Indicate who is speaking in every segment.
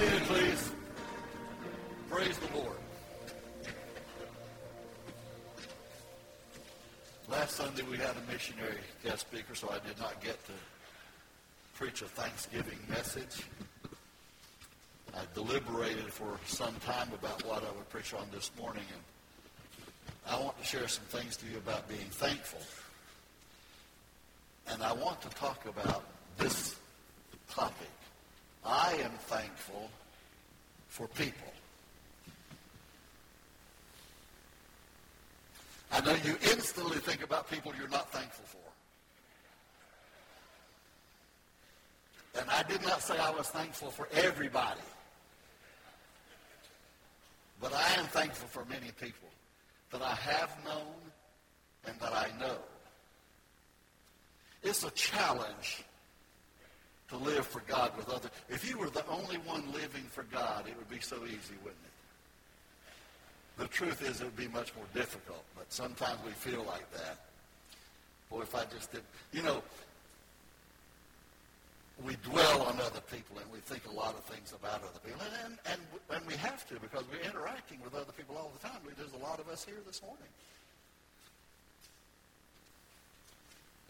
Speaker 1: seated, please. Praise the Lord. Last Sunday we had a missionary guest speaker, so I did not get to preach a Thanksgiving message. I deliberated for some time about what I would preach on this morning, and I want to share some things to you about being thankful. And I want to talk about this topic. I am thankful for people. I know you instantly think about people you're not thankful for. And I did not say I was thankful for everybody. But I am thankful for many people that I have known and that I know. It's a challenge to live for God with others. If you were the only one living for God, it would be so easy, wouldn't it? The truth is it would be much more difficult, but sometimes we feel like that. Boy, if I just did, you know, we dwell on other people and we think a lot of things about other people. And, and, and we have to because we're interacting with other people all the time. There's a lot of us here this morning.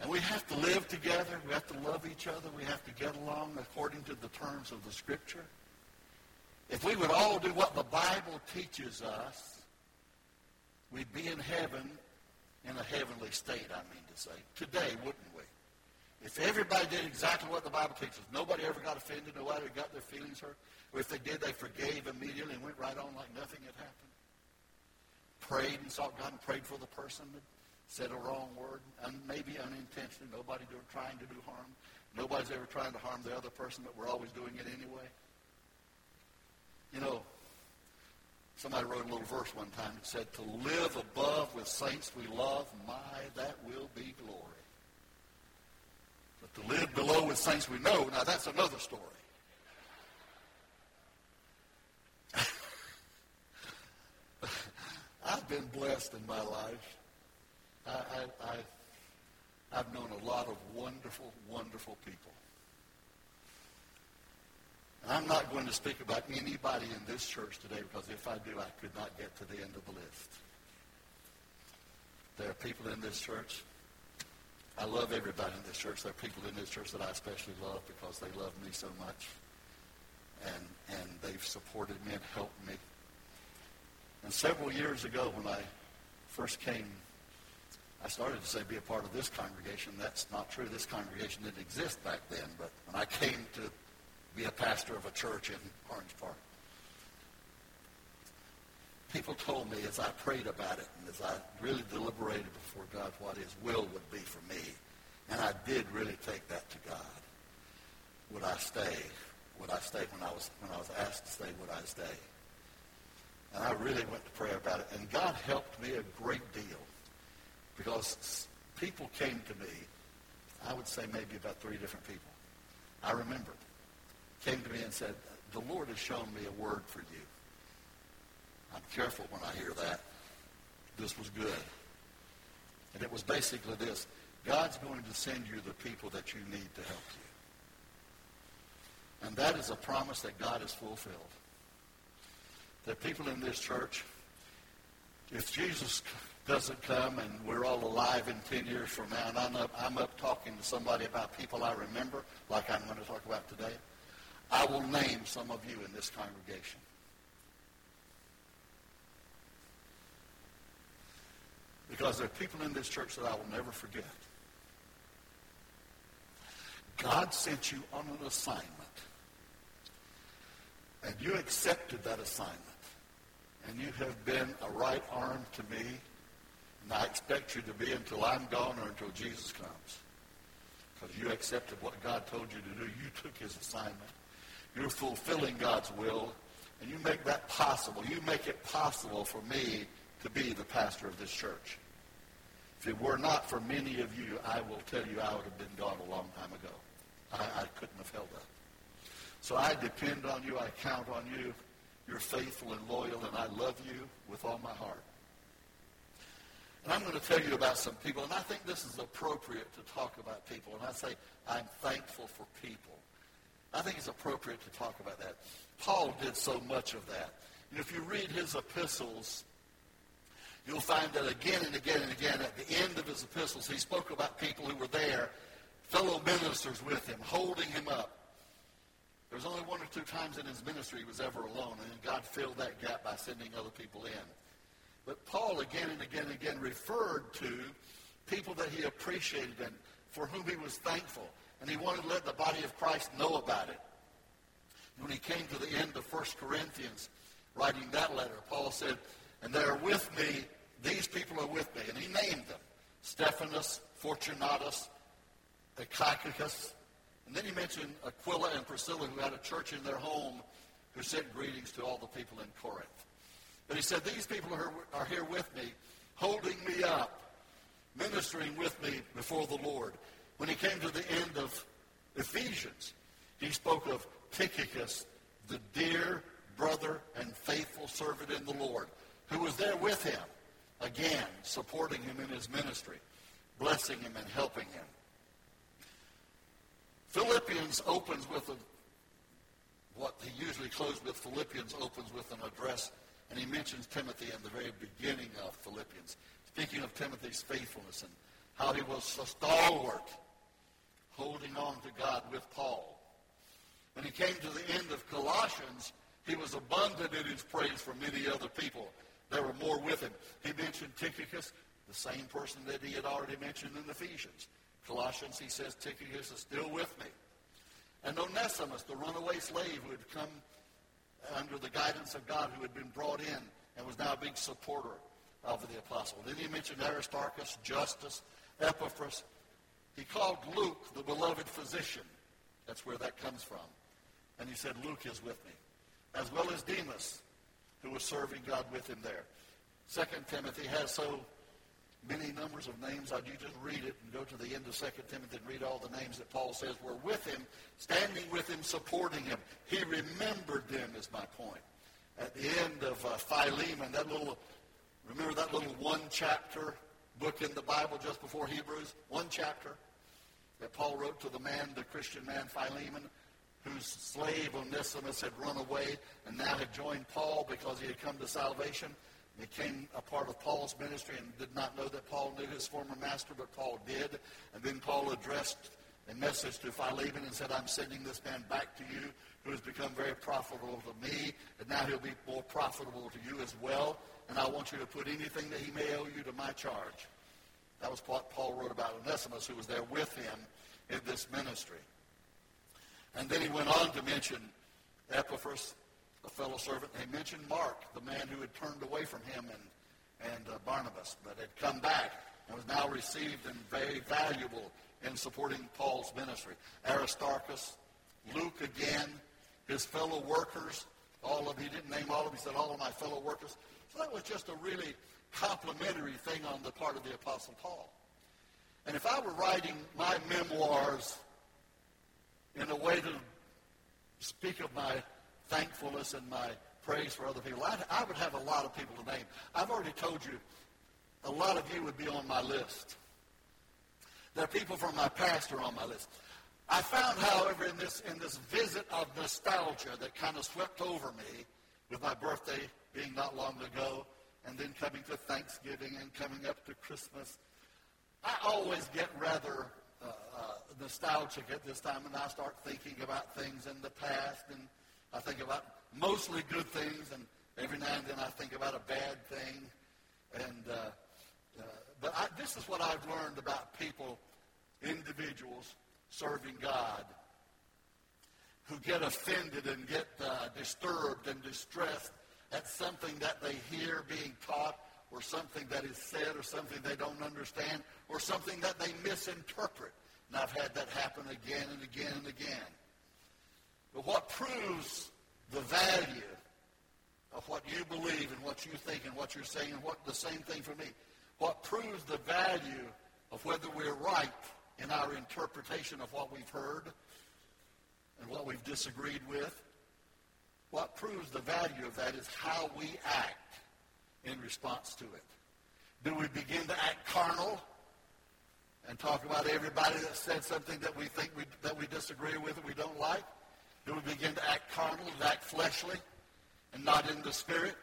Speaker 1: And we have to live together. We have to love each other. We have to get along according to the terms of the Scripture. If we would all do what the Bible teaches us, we'd be in heaven in a heavenly state, I mean to say. Today, wouldn't we? If everybody did exactly what the Bible teaches, nobody ever got offended, nobody got their feelings hurt. Or if they did, they forgave immediately and went right on like nothing had happened. Prayed and sought God and prayed for the person that said a wrong word, maybe unintentionally. Nobody trying to do harm. Nobody's ever trying to harm the other person, but we're always doing it anyway. You know, somebody wrote a little verse one time that said, To live above with saints we love, my, that will be glory. But to live below with saints we know, now that's another story. I've been blessed in my life. I, I, I, I've known a lot of wonderful, wonderful people. And I'm not going to speak about anybody in this church today because if I do, I could not get to the end of the list. There are people in this church I love everybody in this church. There are people in this church that I especially love because they love me so much. And, and they've supported me and helped me. And several years ago when I first came, I started to say be a part of this congregation. That's not true. This congregation didn't exist back then. But when I came to be a pastor of a church in Orange Park, people told me as I prayed about it and as I really deliberated before God what his will would be for me, and I did really take that to God. Would I stay? Would I stay when I was when I was asked to stay? Would I stay? And I really went to prayer about it, and God helped me a great deal because people came to me. I would say maybe about three different people. I remember came to me and said, "The Lord has shown me a word for you." I'm careful when I hear that. This was good. And it was basically this. God's going to send you the people that you need to help you. And that is a promise that God has fulfilled. That people in this church, if Jesus doesn't come and we're all alive in 10 years from now, and I'm up, I'm up talking to somebody about people I remember, like I'm going to talk about today, I will name some of you in this congregation. Because there are people in this church that I will never forget. God sent you on an assignment. And you accepted that assignment. And you have been a right arm to me. And I expect you to be until I'm gone or until Jesus comes. Because you accepted what God told you to do. You took his assignment. You're fulfilling God's will. And you make that possible. You make it possible for me to be the pastor of this church. If it were not for many of you, I will tell you I would have been gone a long time ago. I, I couldn't have held up. So I depend on you. I count on you. You're faithful and loyal, and I love you with all my heart. And I'm going to tell you about some people, and I think this is appropriate to talk about people. And I say, I'm thankful for people. I think it's appropriate to talk about that. Paul did so much of that. And if you read his epistles, you'll find that again and again and again at the end of his epistles, he spoke about people who were there, fellow ministers with him, holding him up. There was only one or two times in his ministry he was ever alone, and God filled that gap by sending other people in. But Paul again and again and again referred to people that he appreciated and for whom he was thankful. And he wanted to let the body of Christ know about it. When he came to the end of 1 Corinthians, writing that letter, Paul said, And they are with me, these people are with me. And he named them Stephanas, Fortunatus, Achaicus. And then he mentioned Aquila and Priscilla, who had a church in their home, who sent greetings to all the people in Corinth. But he said, These people are, here with me, holding me up, ministering with me before the Lord. When he came to the end of Ephesians, he spoke of Tychicus, the dear brother and faithful servant in the Lord, who was there with him, again, supporting him in his ministry, blessing him and helping him. Philippians opens with a, what he usually closes with. Philippians opens with an address, and he mentions Timothy in the very beginning of Philippians, speaking of Timothy's faithfulness and how he was a stalwart, holding on to God with Paul. When he came to the end of Colossians, he was abundant in his praise for many other people. There were more with him. He mentioned Tychicus, the same person that he had already mentioned in Ephesians. Colossians, he says, Tychicus is still with me. And Onesimus, the runaway slave who had come under the guidance of God, who had been brought in and was now a big supporter of the apostle. Then he mentioned Aristarchus, Justus, Epaphras. He called Luke the beloved physician. That's where that comes from. And he said, Luke is with me. As well as Demas, who was serving God with him there. Second Timothy has so many numbers of names. I'd you just read it and go to the end of 2 Timothy and read all the names that Paul says were with him, standing with him, supporting him. He remembered them, is my point. At the end of uh, Philemon, that little, remember that little one chapter book in the Bible just before Hebrews? One chapter that Paul wrote to the man, the Christian man Philemon, whose slave Onesimus had run away and now had joined Paul because he had come to salvation became a part of Paul's ministry and did not know that Paul knew his former master, but Paul did. And then Paul addressed a message to Philemon and said, I'm sending this man back to you who has become very profitable to me, and now he'll be more profitable to you as well. And I want you to put anything that he may owe you to my charge. That was what Paul wrote about Onesimus, who was there with him in this ministry. And then he went on to mention Epaphras, a fellow servant. They mentioned Mark, the man who had turned away from him and, and uh, Barnabas, but had come back and was now received and very valuable in supporting Paul's ministry. Aristarchus, Luke again, his fellow workers, all of, he didn't name all of them, he said all of my fellow workers. So that was just a really complimentary thing on the part of the Apostle Paul. And if I were writing my memoirs in a way to speak of my thankfulness and my praise for other people. I, I would have a lot of people to name. I've already told you, a lot of you would be on my list. There are people from my past are on my list. I found, however, in this, in this visit of nostalgia that kind of swept over me with my birthday being not long ago, and then coming to Thanksgiving and coming up to Christmas, I always get rather uh, uh, nostalgic at this time, and I start thinking about things in the past and I think about mostly good things, and every now and then I think about a bad thing. And uh, uh, but I, this is what I've learned about people, individuals serving God, who get offended and get uh, disturbed and distressed at something that they hear being taught, or something that is said, or something they don't understand, or something that they misinterpret. And I've had that happen again and again and again. But what proves the value of what you believe and what you think and what you're saying, and what the same thing for me, what proves the value of whether we're right in our interpretation of what we've heard and what we've disagreed with, what proves the value of that is how we act in response to it. Do we begin to act carnal and talk about everybody that said something that we think we, that we disagree with and we don't like? Do we begin to act carnal and act fleshly and not in the Spirit?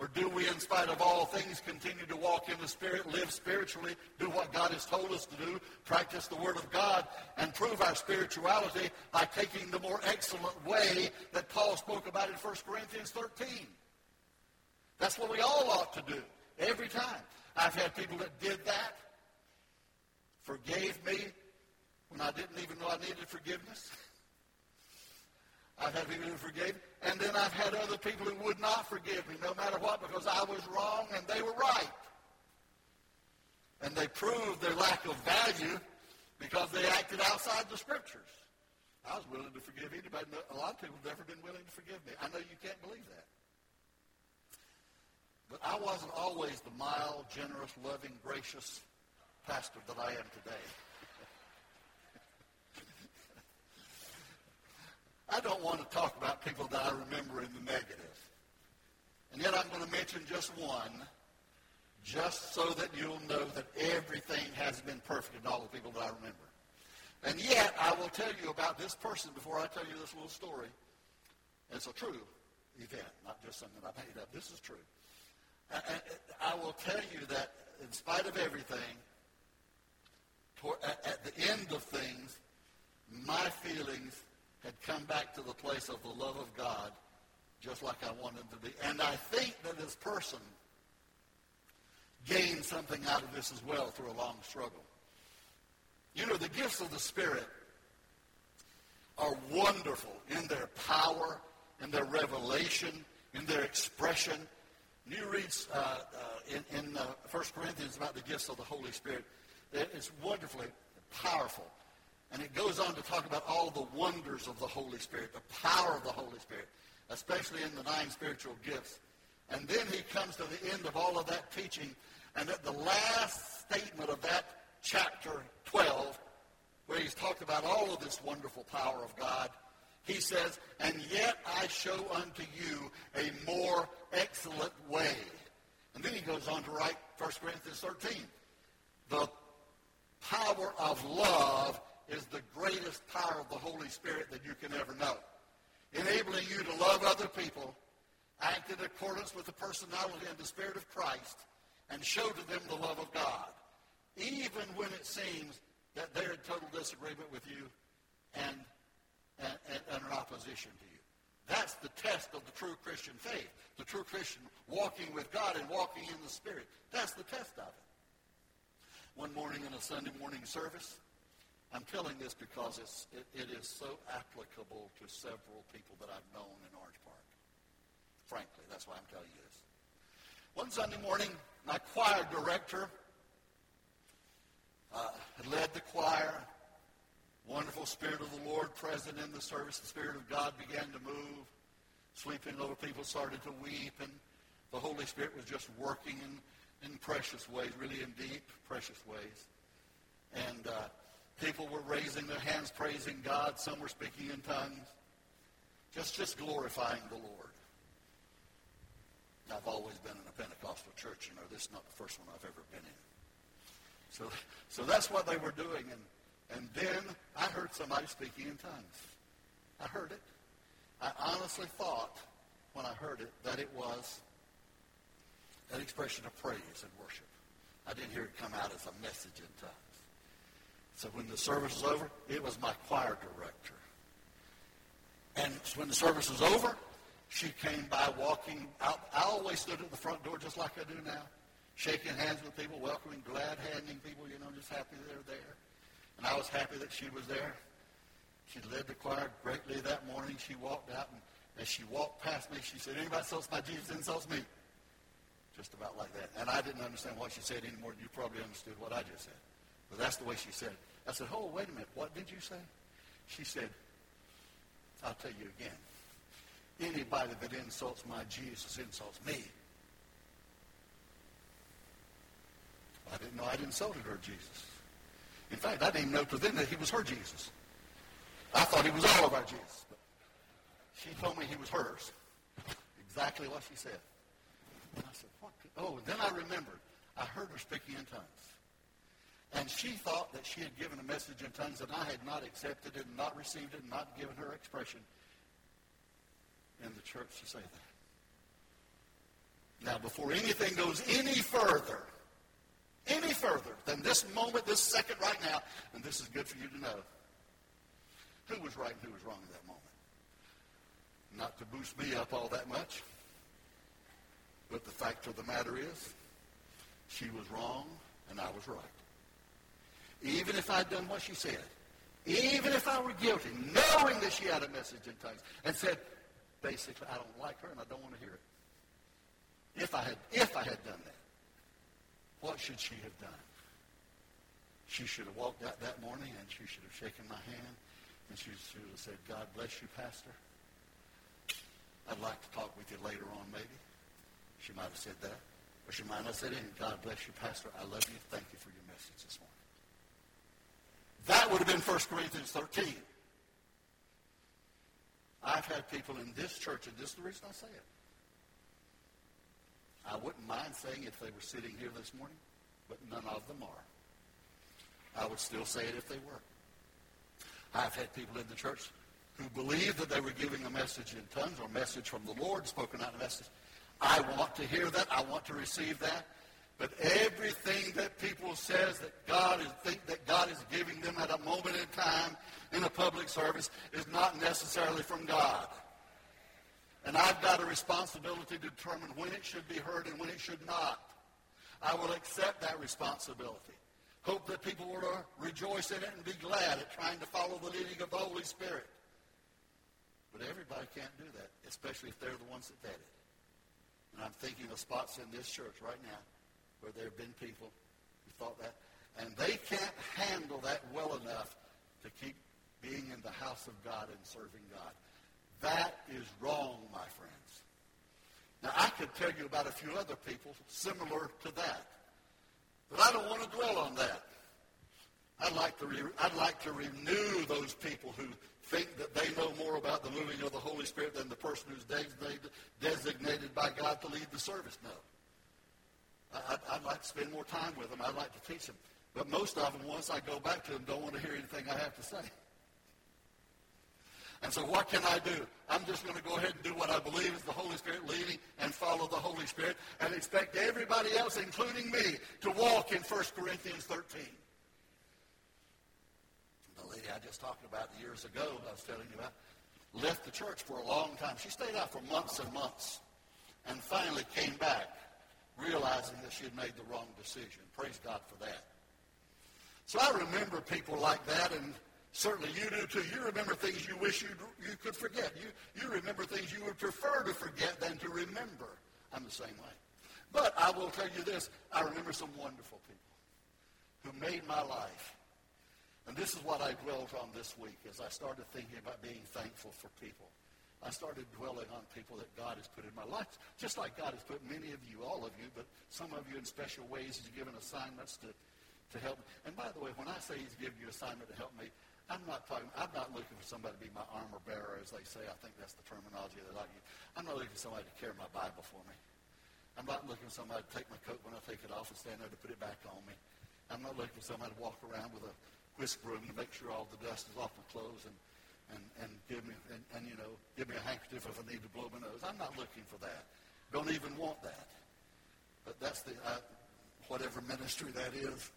Speaker 1: Or do we, in spite of all things, continue to walk in the Spirit, live spiritually, do what God has told us to do, practice the Word of God, and prove our spirituality by taking the more excellent way that Paul spoke about in 1 Corinthians 13? That's what we all ought to do every time. I've had people that did that, forgave me when I didn't even know I needed forgiveness. I've had people who forgave, me, and then I've had other people who would not forgive me no matter what because I was wrong and they were right. And they proved their lack of value because they acted outside the scriptures. I was willing to forgive anybody. A lot of people have never been willing to forgive me. I know you can't believe that. But I wasn't always the mild, generous, loving, gracious pastor that I am today. I don't want to talk about people that I remember in the negative. And yet I'm going to mention just one, just so that you'll know that everything has been perfect in all the people that I remember. And yet I will tell you about this person before I tell you this little story. It's a true event, not just something I made up. This is true. I will tell you that in spite of everything, at the end of things, my feelings had come back to the place of the love of God just like I wanted to be. And I think that this person gained something out of this as well through a long struggle. You know, the gifts of the Spirit are wonderful in their power, in their revelation, in their expression. You read uh, uh, in, in uh, 1 Corinthians about the gifts of the Holy Spirit. It's wonderfully powerful. And it goes on to talk about all the wonders of the Holy Spirit, the power of the Holy Spirit, especially in the nine spiritual gifts. And then he comes to the end of all of that teaching, and at the last statement of that chapter 12, where he's talked about all of this wonderful power of God, he says, And yet I show unto you a more excellent way. And then he goes on to write 1 Corinthians 13. The power of love is the greatest power of the Holy Spirit that you can ever know. Enabling you to love other people, act in accordance with the personality and the Spirit of Christ, and show to them the love of God, even when it seems that they're in total disagreement with you and, and, and, in opposition to you. That's the test of the true Christian faith. The true Christian walking with God and walking in the Spirit. That's the test of it. One morning in a Sunday morning service, I'm telling this because it's, it, it is so applicable to several people that I've known in Orange Park. Frankly, that's why I'm telling you this. One Sunday morning, my choir director uh, led the choir. Wonderful Spirit of the Lord present in the service. The Spirit of God began to move. Sleeping over people started to weep, and the Holy Spirit was just working in, in precious ways, really in deep, precious ways. And uh, People were raising their hands, praising God. Some were speaking in tongues. Just, just glorifying the Lord. I've always been in a Pentecostal church, you know. This is not the first one I've ever been in. So, so that's what they were doing. And, and then I heard somebody speaking in tongues. I heard it. I honestly thought when I heard it that it was an expression of praise and worship. I didn't hear it come out as a message in tongues. So when the service was over, it was my choir director. And when the service was over, she came by walking out. I always stood at the front door just like I do now, shaking hands with people, welcoming, glad handing people, you know, just happy they're there. And I was happy that she was there. She led the choir greatly that morning. She walked out, and as she walked past me, she said, anybody insults my Jesus insults me. Just about like that. And I didn't understand what she said anymore than you probably understood what I just said. But that's the way she said it. I said, oh, wait a minute. What did you say? She said, I'll tell you again. Anybody that insults my Jesus insults me. I didn't know I'd insulted her Jesus. In fact, I didn't even know to then that he was her Jesus. I thought he was all of our Jesus. But she told me he was hers. Exactly what she said. And I said, what? Oh, then I remembered. I heard her speaking in tongues. And she thought that she had given a message in tongues and I had not accepted it and not received it and not given her expression. in the church to say that. Now, before anything goes any further, any further than this moment, this second right now, and this is good for you to know, who was right and who was wrong in that moment. Not to boost me up all that much, but the fact of the matter is, she was wrong and I was right. Even if I'd done what she said, even if I were guilty, knowing that she had a message in tongues, and said, basically, I don't like her and I don't want to hear it. If I had, if I had done that, what should she have done? She should have walked out that morning and she should have shaken my hand and she should have said, God bless you, Pastor. I'd like to talk with you later on, maybe. She might have said that. Or she might have said, God bless you, Pastor. I love you. Thank you for your message this morning. That would have been 1 Corinthians 13. I've had people in this church, and this is the reason I say it. I wouldn't mind saying it if they were sitting here this morning, but none of them are. I would still say it if they were. I've had people in the church who believed that they were giving a message in tongues or a message from the Lord, spoken out a message. I want to hear that. I want to receive that. But everything that people says that God is think that God is giving them at a moment in time in a public service is not necessarily from God. And I've got a responsibility to determine when it should be heard and when it should not. I will accept that responsibility. Hope that people will rejoice in it and be glad at trying to follow the leading of the Holy Spirit. But everybody can't do that, especially if they're the ones that vetted. And I'm thinking of spots in this church right now where there have been people who thought that. And they can't handle that well enough to keep being in the house of God and serving God. That is wrong, my friends. Now, I could tell you about a few other people similar to that. But I don't want to dwell on that. I'd like to, re- I'd like to renew those people who think that they know more about the moving of the Holy Spirit than the person who's designated, designated by God to lead the service know. I'd, I'd like to spend more time with them. I'd like to teach them. But most of them, once I go back to them, don't want to hear anything I have to say. And so what can I do? I'm just going to go ahead and do what I believe is the Holy Spirit leading and follow the Holy Spirit and expect everybody else, including me, to walk in 1 Corinthians 13. The lady I just talked about years ago, I was telling you about, left the church for a long time. She stayed out for months and months and finally came back realizing that she had made the wrong decision. Praise God for that. So I remember people like that, and certainly you do too. You remember things you wish you you could forget. You, you remember things you would prefer to forget than to remember. I'm the same way. But I will tell you this, I remember some wonderful people who made my life. And this is what I dwelt on this week as I started thinking about being thankful for people. I started dwelling on people that God has put in my life, just like God has put many of you, all of you, but some of you in special ways. He's given assignments to, to help. And by the way, when I say He's given you assignment to help me, I'm not talking. I'm not looking for somebody to be my armor bearer, as they say. I think that's the terminology that I use. I'm not looking for somebody to carry my Bible for me. I'm not looking for somebody to take my coat when I take it off and stand there to put it back on me. I'm not looking for somebody to walk around with a whisk broom to make sure all the dust is off my clothes and and, and give me and, and you know give me a handkerchief if I need to blow my nose. I'm not looking for that. Don't even want that. But that's the uh, whatever ministry that is.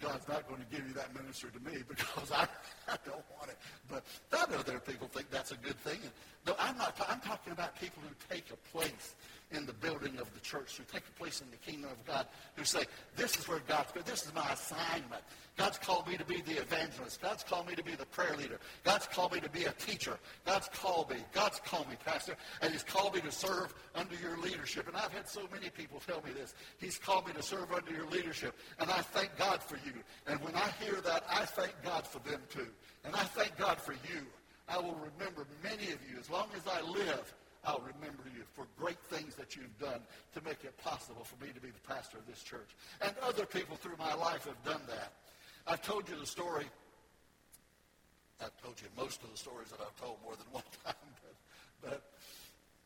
Speaker 1: God's not going to give you that ministry to me because I, I don't want it. But I know there are people think that's a good thing. No, I'm not. I'm talking about people who take a place in the building of the church, who take a place in the kingdom of God, who say, this is where God's, this is my assignment. God's called me to be the evangelist. God's called me to be the prayer leader. God's called me to be a teacher. God's called me. God's called me, Pastor. And he's called me to serve under your leadership. And I've had so many people tell me this. He's called me to serve under your leadership. And I thank God for you. And when I hear that, I thank God for them too. And I thank God for you. I will remember many of you. As long as I live, I'll remember you for great things that you've done to make it possible for me to be the pastor of this church. And other people through my life have done that. I've told you the story. I've told you most of the stories that I've told more than one time, but, but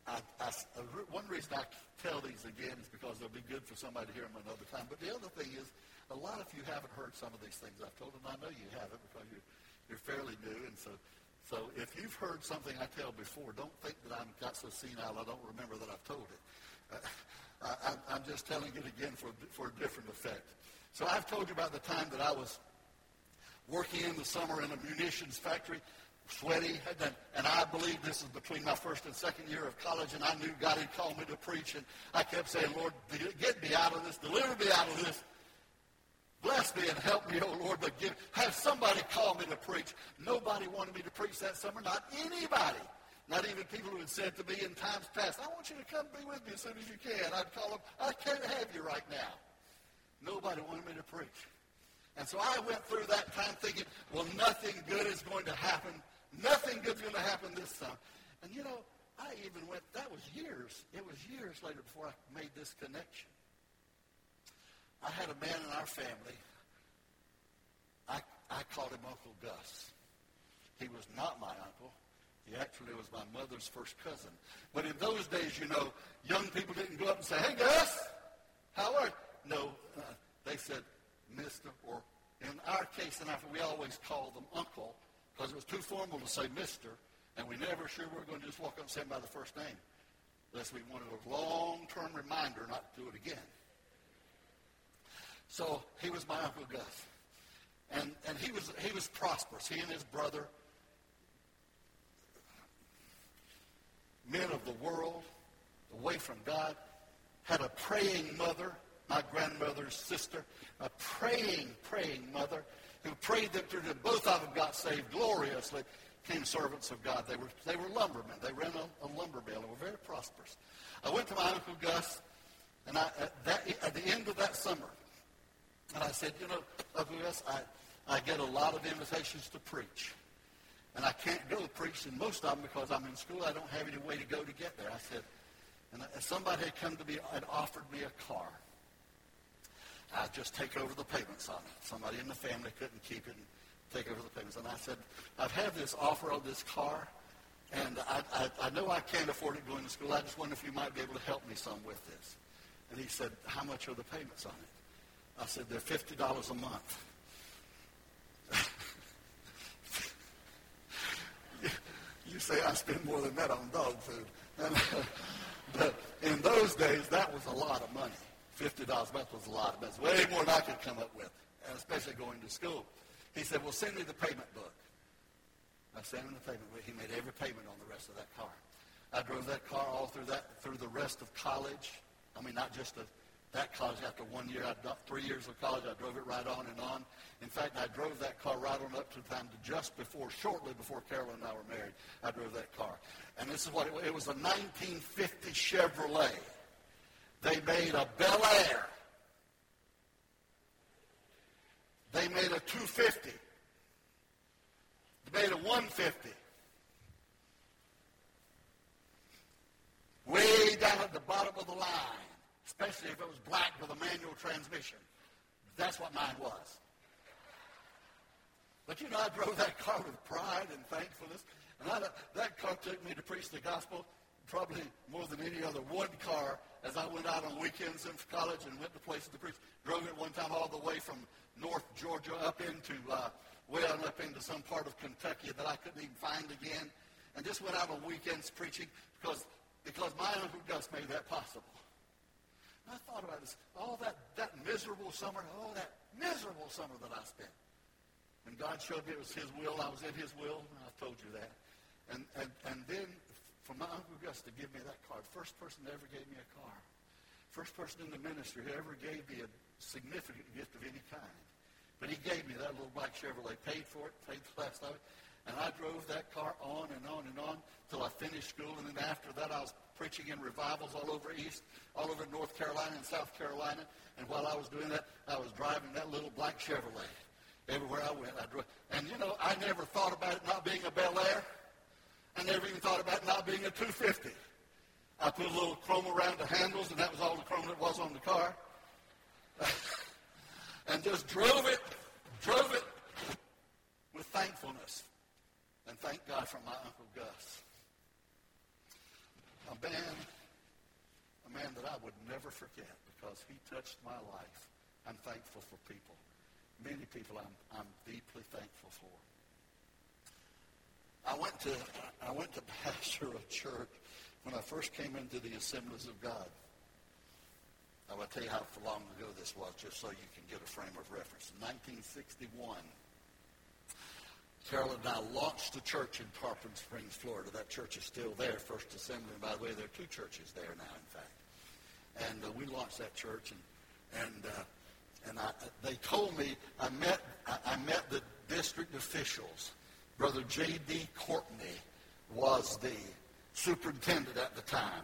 Speaker 1: I, I, one reason I tell these again is because they'll be good for somebody to hear them another time. But the other thing is, a lot of you haven't heard some of these things I've told, and I know you haven't because you're, you're fairly new, and so So if you've heard something I tell before, don't think that I'm got so senile I don't remember that I've told it. Uh, I, I'm just telling it again for, for a different effect. So I've told you about the time that I was working in the summer in a munitions factory, sweaty, and, and I believe this is between my first and second year of college, and I knew God had called me to preach, and I kept saying, Lord, get me out of this, deliver me out of this. Bless me and help me, oh Lord, but give, have somebody call me to preach. Nobody wanted me to preach that summer, not anybody. Not even people who had said to me in times past, I want you to come be with me as soon as you can. I'd call them, I can't have you right now. Nobody wanted me to preach. And so I went through that time thinking, well, nothing good is going to happen. Nothing good's going to happen this time. And you know, I even went, that was years. It was years later before I made this connection. I had a man in our family. I, I called him Uncle Gus. He was not my uncle. He actually was my mother's first cousin. But in those days, you know, young people didn't go up and say, hey, Gus, how are you? No, uh, they said, Mr. or in our case in Africa, we always called them uncle because it was too formal to say Mr. And we never sure we were going to just walk up and say him by the first name. Unless we wanted a long-term reminder not to do it again. So he was my Uncle Gus. And, and he, was, he was prosperous. He and his brother, men of the world, away from God, had a praying mother, my grandmother's sister, a praying, praying mother who prayed that both of them got saved gloriously, became servants of God. They were, they were lumbermen. They ran a, a lumber mill. and were very prosperous. I went to my Uncle Gus, and I, at, that, at the end of that summer, and I said, you know, Gus, I, I get a lot of invitations to preach. And I can't go preach in most of them because I'm in school. I don't have any way to go to get there. I said, and uh, somebody had come to me and offered me a car. I'd just take over the payments on it. Somebody in the family couldn't keep it and take over the payments. And I said, I've had this offer on this car, and I, I, I know I can't afford it going to school. I just wonder if you might be able to help me some with this. And he said, how much are the payments on it? I said, they're $50 a month. you say I spend more than that on dog food. But in those days, that was a lot of money. $50 a month was a lot of money. Way more than I could come up with, especially going to school. He said, well, send me the payment book. I sent him the payment book. He made every payment on the rest of that car. I drove that car all through that through the rest of college. I mean, not just a that college after one year. Done three years of college. I drove it right on and on. In fact, I drove that car right on up to the time just before, shortly before Carolyn and I were married. I drove that car. And this is what it was. It was a 1950 Chevrolet. They made a Bel Air. They made a 250. They made a 150. Way down at the bottom of the line especially if it was black with a manual transmission. That's what mine was. But you know, I drove that car with pride and thankfulness. And I, that car took me to preach the gospel probably more than any other one car as I went out on weekends in college and went to places to preach. Drove it one time all the way from North Georgia up into, uh, on up into some part of Kentucky that I couldn't even find again. And just went out on weekends preaching because, because my Uncle Gus made that possible. I thought about this. All that, that miserable summer, all that miserable summer that I spent. And God showed me it was his will. I was in his will. I told you that. And, and, and then for my Uncle Gus to give me that car, first person that ever gave me a car. First person in the ministry who ever gave me a significant gift of any kind. But he gave me that little black Chevrolet, paid for it, paid the last of it. And I drove that car on and on and on till I finished school. And then after that, I was preaching in revivals all over East, all over North Carolina and South Carolina. And while I was doing that, I was driving that little black Chevrolet. Everywhere I went, I drove. And you know, I never thought about it not being a Bel Air. I never even thought about it not being a 250. I put a little chrome around the handles, and that was all the chrome that was on the car. and just drove it, drove it with thankfulness. And thank God for my Uncle Gus a man, a man that I would never forget because he touched my life. I'm thankful for people. Many people I'm, I'm deeply thankful for. I went to I went to pastor a church when I first came into the Assemblies of God. I will tell you how long ago this was, just so you can get a frame of reference. In 1961, Carolyn and I launched a church in Tarpon Springs, Florida. That church is still there, First Assembly. And by the way, there are two churches there now, in fact. And uh, we launched that church, and and uh, and I, they told me I met I, I met the district officials. Brother J.D. Courtney was the superintendent at the time.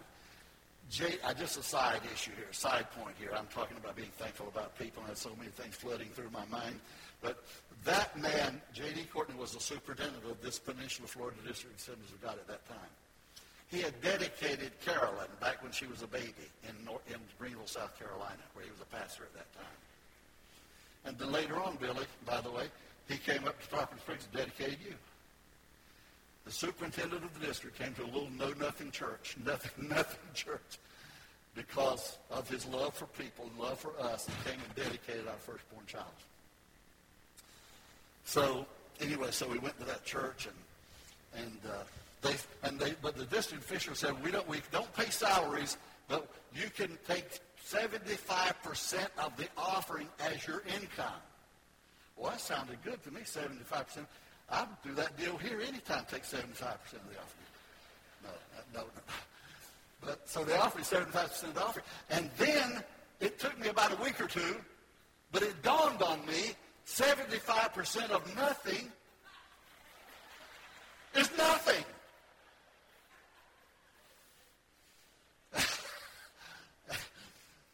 Speaker 1: J, I just a side issue here, side point here. I'm talking about being thankful about people. I have so many things flooding through my mind. But that man, J.D. Courtney, was the superintendent of this Peninsula Florida District Assemblies of God at that time. He had dedicated Carolyn back when she was a baby in, North, in Greenville, South Carolina, where he was a pastor at that time. And then later on, Billy, by the way, he came up to Tarpon Springs and dedicated you. The superintendent of the district came to a little know-nothing church, nothing, nothing church, because of his love for people and love for us. He came and dedicated our firstborn child. So anyway, so we went to that church and and uh, they and they but the district official said we don't we don't pay salaries, but you can take 75% of the offering as your income. Well, that sounded good to me, 75%. I'd do that deal here anytime, take 75% of the offering. No, no, no. But so they offered me 75% of the offering. And then it took me about a week or two, but it dawned on me 75% of nothing is nothing.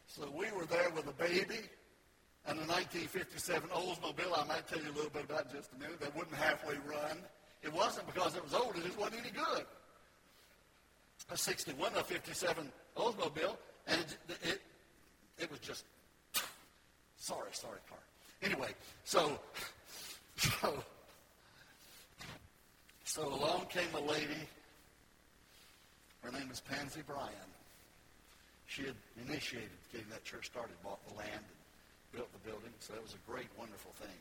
Speaker 1: so we were there with a baby and a 1957 Oldsmobile. I might tell you a little bit about just a minute. That wouldn't halfway run. It wasn't because it was old. It just wasn't any good. A 61, a 57 Oldsmobile, and it, it, it was just, sorry, sorry car. Anyway, so, so, so along came a lady. Her name was Pansy Bryan. She had initiated getting that church started, bought the land, and built the building. So it was a great, wonderful thing.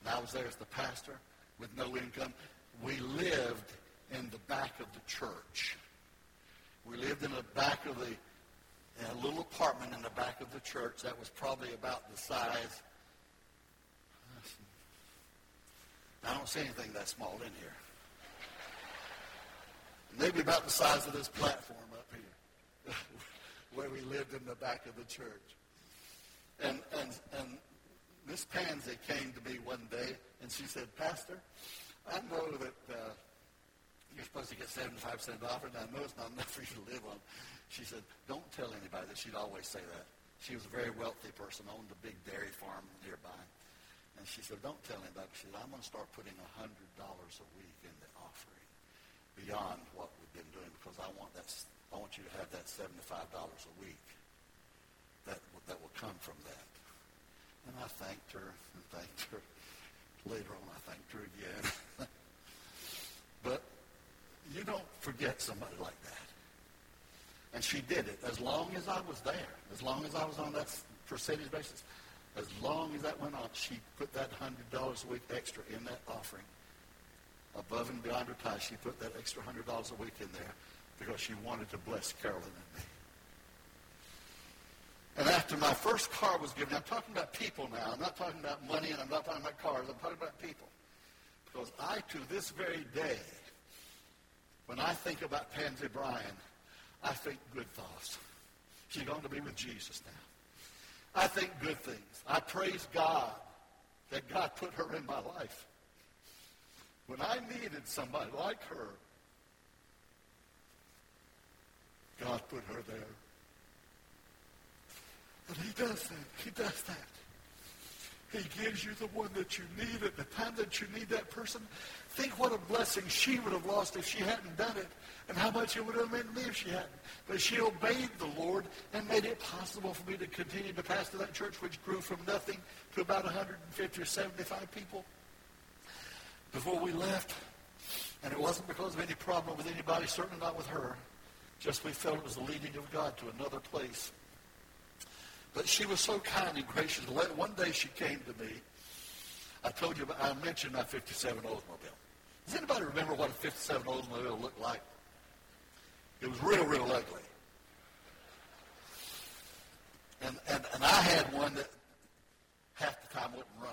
Speaker 1: And I was there as the pastor with no income. We lived in the back of the church. We lived in the back of the, in a little apartment in the back of the church that was probably about the size I don't see anything that small in here. Maybe about the size of this platform up here, where we lived in the back of the church. And, and, and Miss Pansy came to me one day, and she said, Pastor, I know that uh, you're supposed to get 75% off, and I know it's not enough for you to live on. She said, don't tell anybody that. She'd always say that. She was a very wealthy person, owned a big dairy farm nearby. And she said, don't tell anybody. She said, I'm going to start putting $100 a week in the offering beyond what we've been doing because I want that, I want you to have that $75 a week that, that will come from that. And I thanked her and thanked her. Later on, I thanked her again. but you don't forget somebody like that. And she did it as long as I was there, as long as I was on that percentage basis. As long as that went on, she put that $100 a week extra in that offering. Above and beyond her tithe, she put that extra $100 a week in there because she wanted to bless Carolyn and me. And after my first car was given, I'm talking about people now. I'm not talking about money and I'm not talking about cars. I'm talking about people. Because I, to this very day, when I think about Pansy Bryan, I think good thoughts. She's going to be with Jesus now. I think good things. I praise God that God put her in my life. When I needed somebody like her, God put her there. And he does that. He does that. He gives you the one that you need at the time that you need that person. Think what a blessing she would have lost if she hadn't done it, and how much it would have meant me if she hadn't. But she obeyed the Lord and made it possible for me to continue to pastor that church, which grew from nothing to about 150 or 75 people. Before we left, and it wasn't because of any problem with anybody, certainly not with her. Just we felt it was the leading of God to another place. But she was so kind and gracious. One day she came to me I told you, I mentioned my 57 Oldsmobile. Does anybody remember what a 57 Oldsmobile looked like? It was real, real ugly. And, and, and I had one that half the time wouldn't run.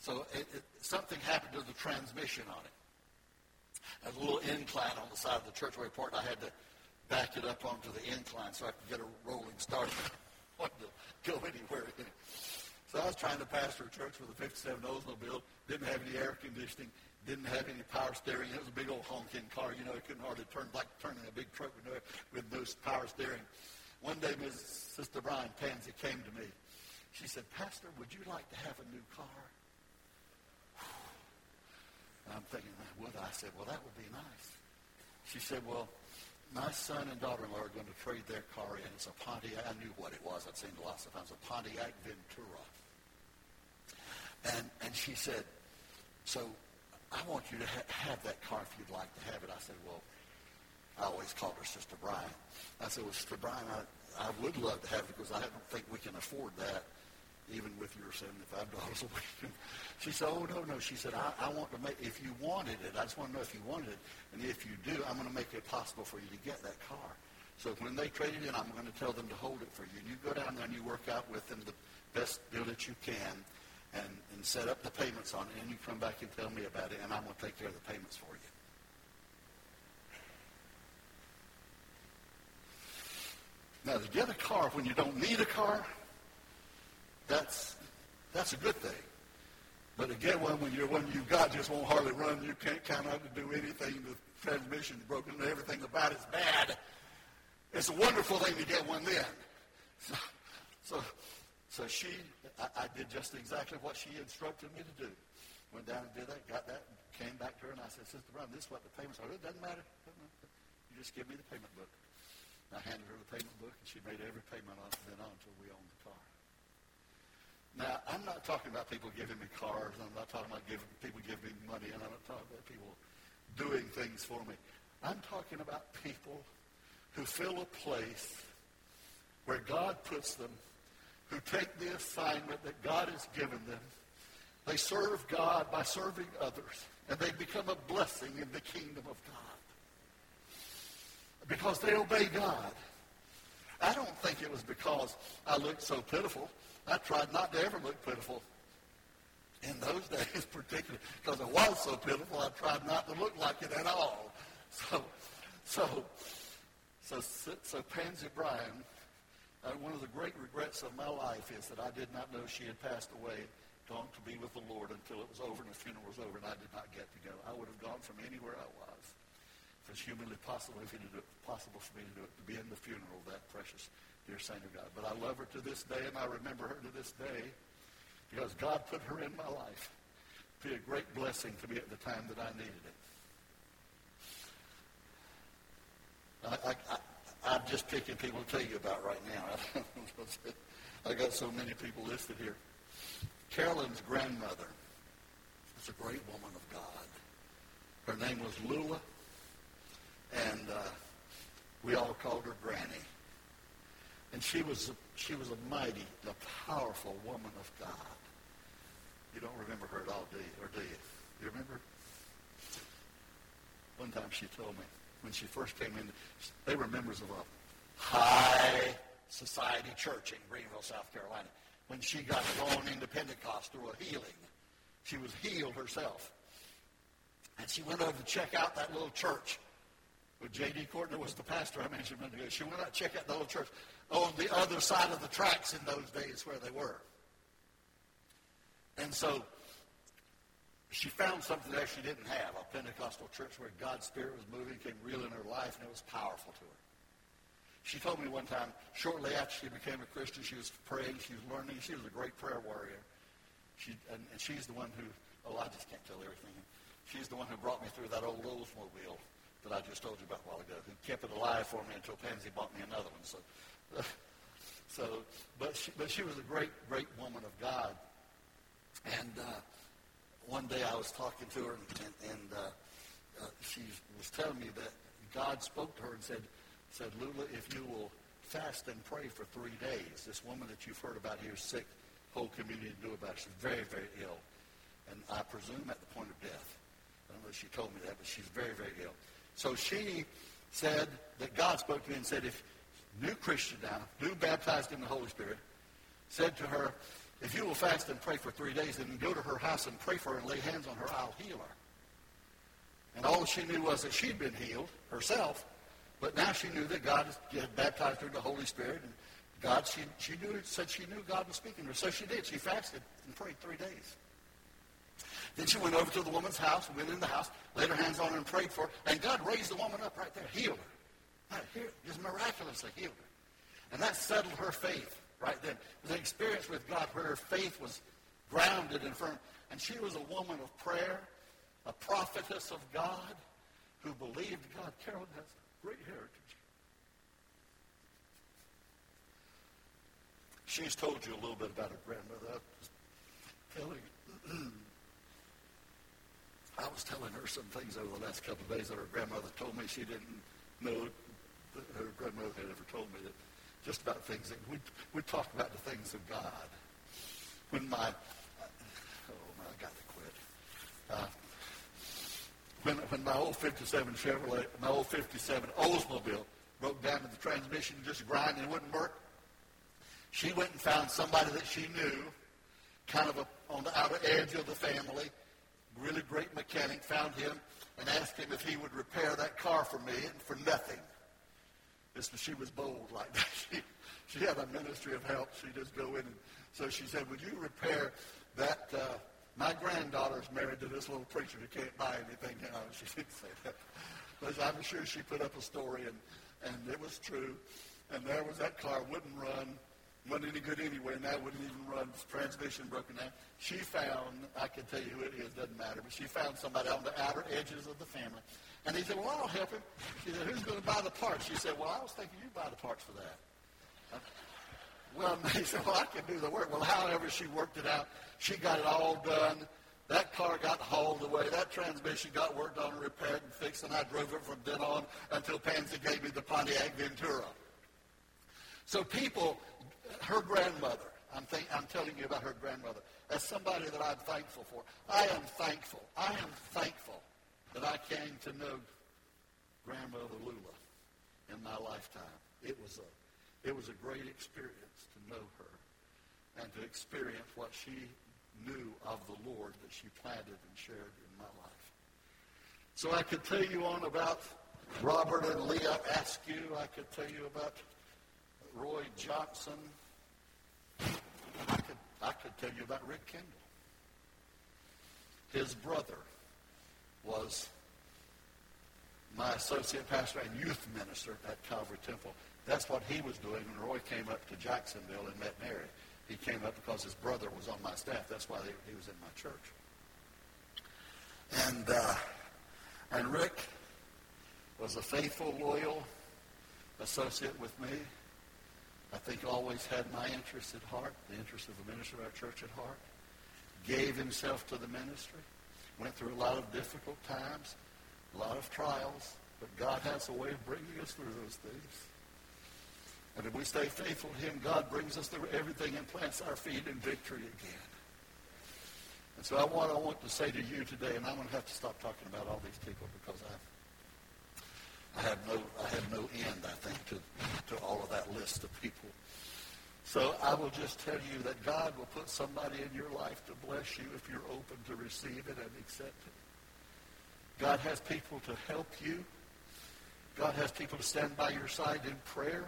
Speaker 1: So it, it, something happened to the transmission on it. A little incline on the side of the churchway part. I had to back it up onto the incline so I could get a rolling start. To go anywhere. So I was trying to pastor a church with a 57 Oldsmobile. Didn't have any air conditioning. Didn't have any power steering. It was a big old honking car. You know, it couldn't hardly turn like turning a big truck with no, with no power steering. One day, Ms. Sister Brian Pansy came to me. She said, Pastor, would you like to have a new car? I'm thinking, would I? I said, well, that would be nice. She said, well, my son and daughter-in-law are going to trade their car in. It's a Pontiac. I knew what it was. I'd seen it lots of times. A Pontiac Ventura. And, and she said, so I want you to ha- have that car if you'd like to have it. I said, well, I always called her Sister Brian. I said, well, Sister Brian, I, I would love to have it because I don't think we can afford that, even with your $75 a week. She said, oh, no, no. She said, I, I want to make, if you wanted it, I just want to know if you wanted it. And if you do, I'm going to make it possible for you to get that car. So when they trade it in, I'm going to tell them to hold it for you. And you go down there and you work out with them the best deal that you can and, and set up the payments on it. And you come back and tell me about it, and I'm going to take care of the payments for you. Now, to get a car when you don't need a car, that's, that's a good thing. But to get one when your one you've got just won't hardly run, you can't count on to do anything, the transmission's broken, and everything about it's bad. It's a wonderful thing to get one then. So, so, so she, I, I did just exactly what she instructed me to do. Went down and did that, got that, came back to her, and I said, Sister Brown, this is what the payments are. It doesn't matter. You just give me the payment book. I handed her the payment book, and she made every payment on then on until we owned the car. Now, I'm not talking about people giving me cars. I'm not talking about giving, people giving me money, and I'm not talking about people doing things for me. I'm talking about people who fill a place where God puts them, who take the assignment that God has given them. They serve God by serving others, and they become a blessing in the kingdom of God because they obey God. I don't think it was because I looked so pitiful. I tried not to ever look pitiful. In those days, particularly, because I was so pitiful, I tried not to look like it at all. So, so, so, so Pansy Bryan, uh, one of the great regrets of my life is that I did not know she had passed away, gone to be with the Lord until it was over and the funeral was over, and I did not get to go. I would have gone from anywhere I was If it's humanly possible if it possible for me to do it, to be in the funeral of that precious dear saint of God. But I love her to this day, and I remember her to this day because God put her in my life to be a great blessing to me at the time that I needed it. I, I, am just picking people to tell you about right now. I got so many people listed here. Carolyn's grandmother was a great woman of God. Her name was Lula and uh, we all called her Granny. And she was a, she was a mighty, a powerful woman of God. You don't remember her at all, do you? Or do you? You remember? One time she told me when she first came in, they were members of a high society church in Greenville, South Carolina. When she got going into Pentecost through a healing, she was healed herself. And she went over to check out that little church with J.D. Courtney was the pastor I mentioned a minute ago. She went out to check out the old church on the other side of the tracks in those days where they were. And so she found something that she didn't have, a Pentecostal church where God's Spirit was moving, came real in her life, and it was powerful to her. She told me one time, shortly after she became a Christian, she was praying, she was learning. She was a great prayer warrior. She, and, and she's the one who, oh, I just can't tell everything. She's the one who brought me through that old Oldsmobile that I just told you about a while ago, who kept it alive for me until Pansy bought me another one. So, so but she, but she was a great, great woman of God. And uh, one day I was talking to her, and, and uh, uh, she was telling me that God spoke to her and said, said, Lula, if you will fast and pray for three days, this woman that you've heard about here is sick, whole community knew about. She's very, very ill, and I presume at the point of death. I don't know if she told me that, but she's very, very ill. So she said that God spoke to me and said, if new Christian now, new baptized in the Holy Spirit, said to her, if you will fast and pray for three days, then go to her house and pray for her and lay hands on her, I'll heal her. And all she knew was that she'd been healed herself, but now she knew that God had baptized her in the Holy Spirit. And God, she, she knew, said she knew God was speaking to her. So she did. She fasted and prayed three days. Then she went over to the woman's house, went in the house, laid her hands on her and prayed for her. And God raised the woman up right there, healed her. Here, just miraculously healed her. And that settled her faith right then. It was an experience with God where her faith was grounded and firm. And she was a woman of prayer, a prophetess of God who believed God. Carolyn has great heritage. She's told you a little bit about her grandmother. I telling, I was telling her some things over the last couple of days that her grandmother told me she didn't know that her grandmother had ever told me that just about things that we we talk about the things of God. When my oh my, I got to quit. Uh, when, when my old 57 Chevrolet, my old 57 Oldsmobile broke down and the transmission just grinding, it wouldn't work. She went and found somebody that she knew, kind of a, on the outer edge of the family, really great mechanic, found him and asked him if he would repair that car for me and for nothing. This, she was bold like that. She, she had a ministry of help. She just go in and so she said, would you repair that uh, my granddaughter's married to this little preacher who can't buy anything. You know, she didn't say that. But I'm sure she put up a story, and, and it was true. And there was that car, wouldn't run, wasn't any good anyway, and that wouldn't even run, transmission broken down. She found, I can tell you who it is, doesn't matter, but she found somebody on the outer edges of the family. And he said, well, I'll help him. She said, who's going to buy the parts? She said, well, I was thinking you buy the parts for that. Well, he said, well, I can do the work. Well, however she worked it out, she got it all done. That car got hauled away. That transmission got worked on and repaired and fixed, and I drove it from then on until Pansy gave me the Pontiac Ventura. So people, her grandmother, I'm, I'm telling you about her grandmother, as somebody that I'm thankful for. I am thankful. I am thankful that I came to know Grandmother Lula in my lifetime. It was a, it was a great experience to know her and to experience what she knew of the Lord that she planted and shared in my life. So I could tell you on about Robert and Leah Askew. I could tell you about Roy Johnson. I could, I could tell you about Rick Kendall. His brother was my associate pastor and youth minister at Calvary Temple. That's what he was doing when Roy came up to Jacksonville and met Mary. He came up because his brother was on my staff. That's why he was in my church. And uh, and Rick was a faithful, loyal associate with me. I think always had my interest at heart, the interest of the minister of our church at heart. Gave himself to the ministry. Went through a lot of difficult times, a lot of trials, but God has a way of bringing us through those things. And if we stay faithful to him, God brings us through everything and plants our feet in victory again. And so I want, I want to say to you today, and I'm going to have to stop talking about all these people because I, I have no, I have no end, I think, to, to all of that list of people. So I will just tell you that God will put somebody in your life to bless you if you're open to receive it and accept it. God has people to help you. God has people to stand by your side in prayer.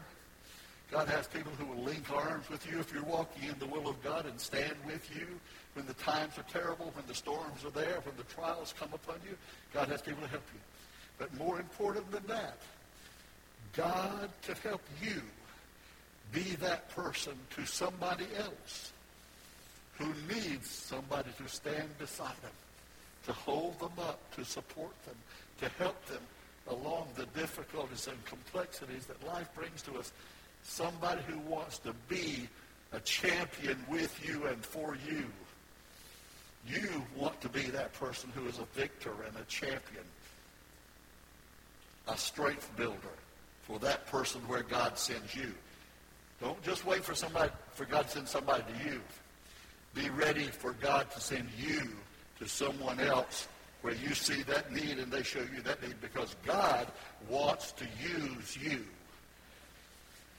Speaker 1: God has people who will link arms with you if you're walking in the will of God and stand with you when the times are terrible, when the storms are there, when the trials come upon you. God has people to help you. But more important than that, God to help you be that person to somebody else who needs somebody to stand beside them, to hold them up, to support them, to help them along the difficulties and complexities that life brings to us somebody who wants to be a champion with you and for you. You want to be that person who is a victor and a champion, a strength builder for that person where God sends you. Don't just wait for somebody for God to send somebody to you. Be ready for God to send you to someone else where you see that need and they show you that need because God wants to use you.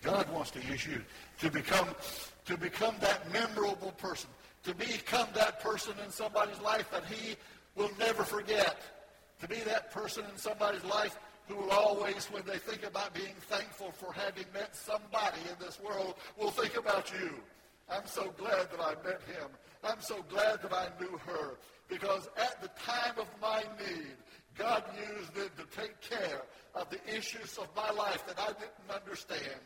Speaker 1: God wants to use you to become, to become that memorable person, to become that person in somebody's life that he will never forget, to be that person in somebody's life who will always, when they think about being thankful for having met somebody in this world, will think about you. I'm so glad that I met him. I'm so glad that I knew her. Because at the time of my need, God used them to take care of the issues of my life that I didn't understand.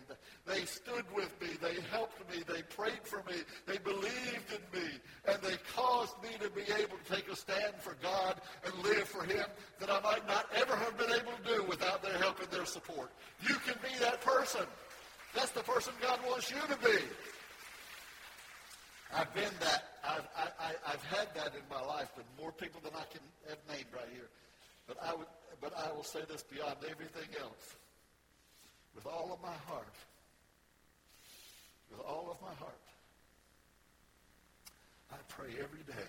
Speaker 1: They stood with me. They helped me. They prayed for me. They believed in me. And they caused me to be able to take a stand for God and live for Him that I might not ever have been able to do without their help and their support. You can be that person. That's the person God wants you to be. I've been that. I've, I, I, have had that in my life, but more people than I can have named right here. But I, would, but I will say this beyond everything else. With all of my heart, with all of my heart, I pray every day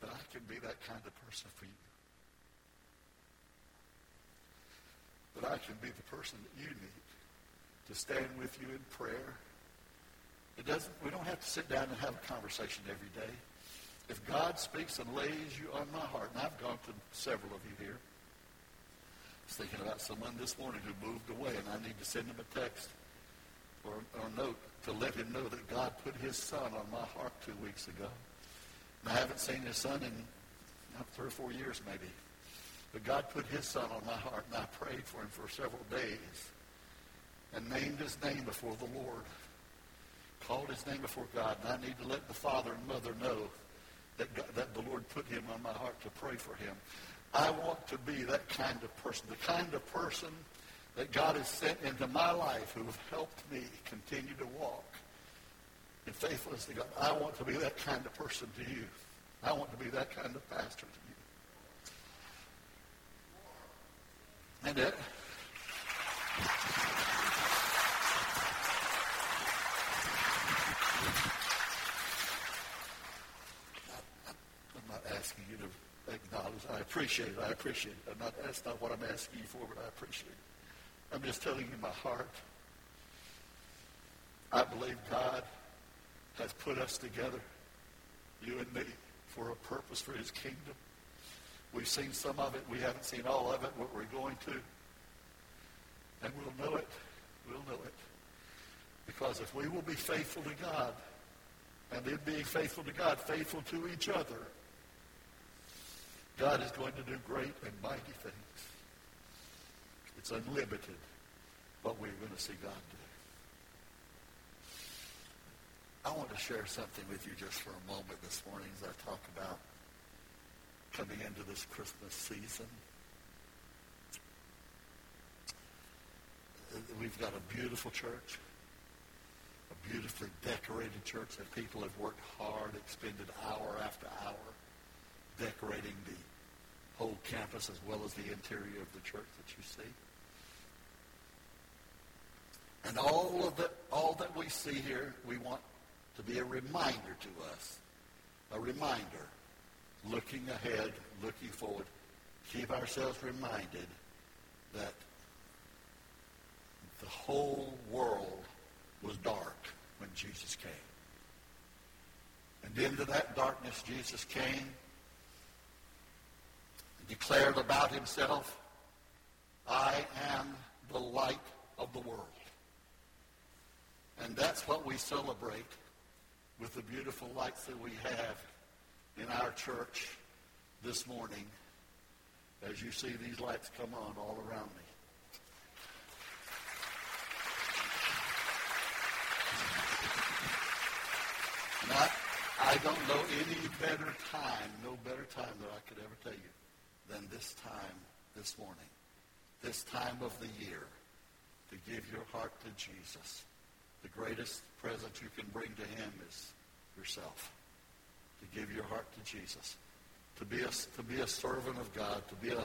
Speaker 1: that I can be that kind of person for you. That I can be the person that you need to stand with you in prayer it doesn't, we don't have to sit down and have a conversation every day. If God speaks and lays you on my heart, and I've gone to several of you here, I was thinking about someone this morning who moved away, and I need to send him a text or, or a note to let him know that God put his son on my heart two weeks ago. And I haven't seen his son in uh, three or four years maybe. But God put his son on my heart, and I prayed for him for several days and named his name before the Lord called his name before God, and I need to let the father and mother know that, God, that the Lord put him on my heart to pray for him. I want to be that kind of person, the kind of person that God has sent into my life who have helped me continue to walk in faithfulness to God. I want to be that kind of person to you. I want to be that kind of pastor to you. And it, I appreciate it. I appreciate it. I'm not, that's not what I'm asking you for, but I appreciate it. I'm just telling you my heart. I believe God has put us together, you and me, for a purpose for his kingdom. We've seen some of it. We haven't seen all of it, what we're going to. And we'll know it. We'll know it. Because if we will be faithful to God, and in being faithful to God, faithful to each other, God is going to do great and mighty things. It's unlimited what we're going to see God do. I want to share something with you just for a moment this morning as I talk about coming into this Christmas season. We've got a beautiful church, a beautifully decorated church that people have worked hard, expended hour after hour decorating the whole campus as well as the interior of the church that you see. And all of the, all that we see here, we want to be a reminder to us. A reminder. Looking ahead, looking forward. Keep ourselves reminded that the whole world was dark when Jesus came. And into that darkness Jesus came and declared about himself, I am the light of the world. And that's what we celebrate with the beautiful lights that we have in our church this morning as you see these lights come on all around me. I don't know any better time, no better time that I could ever tell you than this time this morning, this time of the year, to give your heart to Jesus. The greatest present you can bring to him is yourself. To give your heart to Jesus. To be a, to be a servant of God. To be a,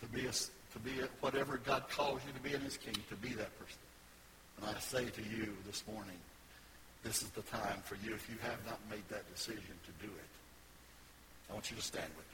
Speaker 1: to be a, to be a, whatever God calls you to be in his kingdom. To be that person. And I say to you this morning, this is the time for you if you have not made that decision to do it. I want you to stand with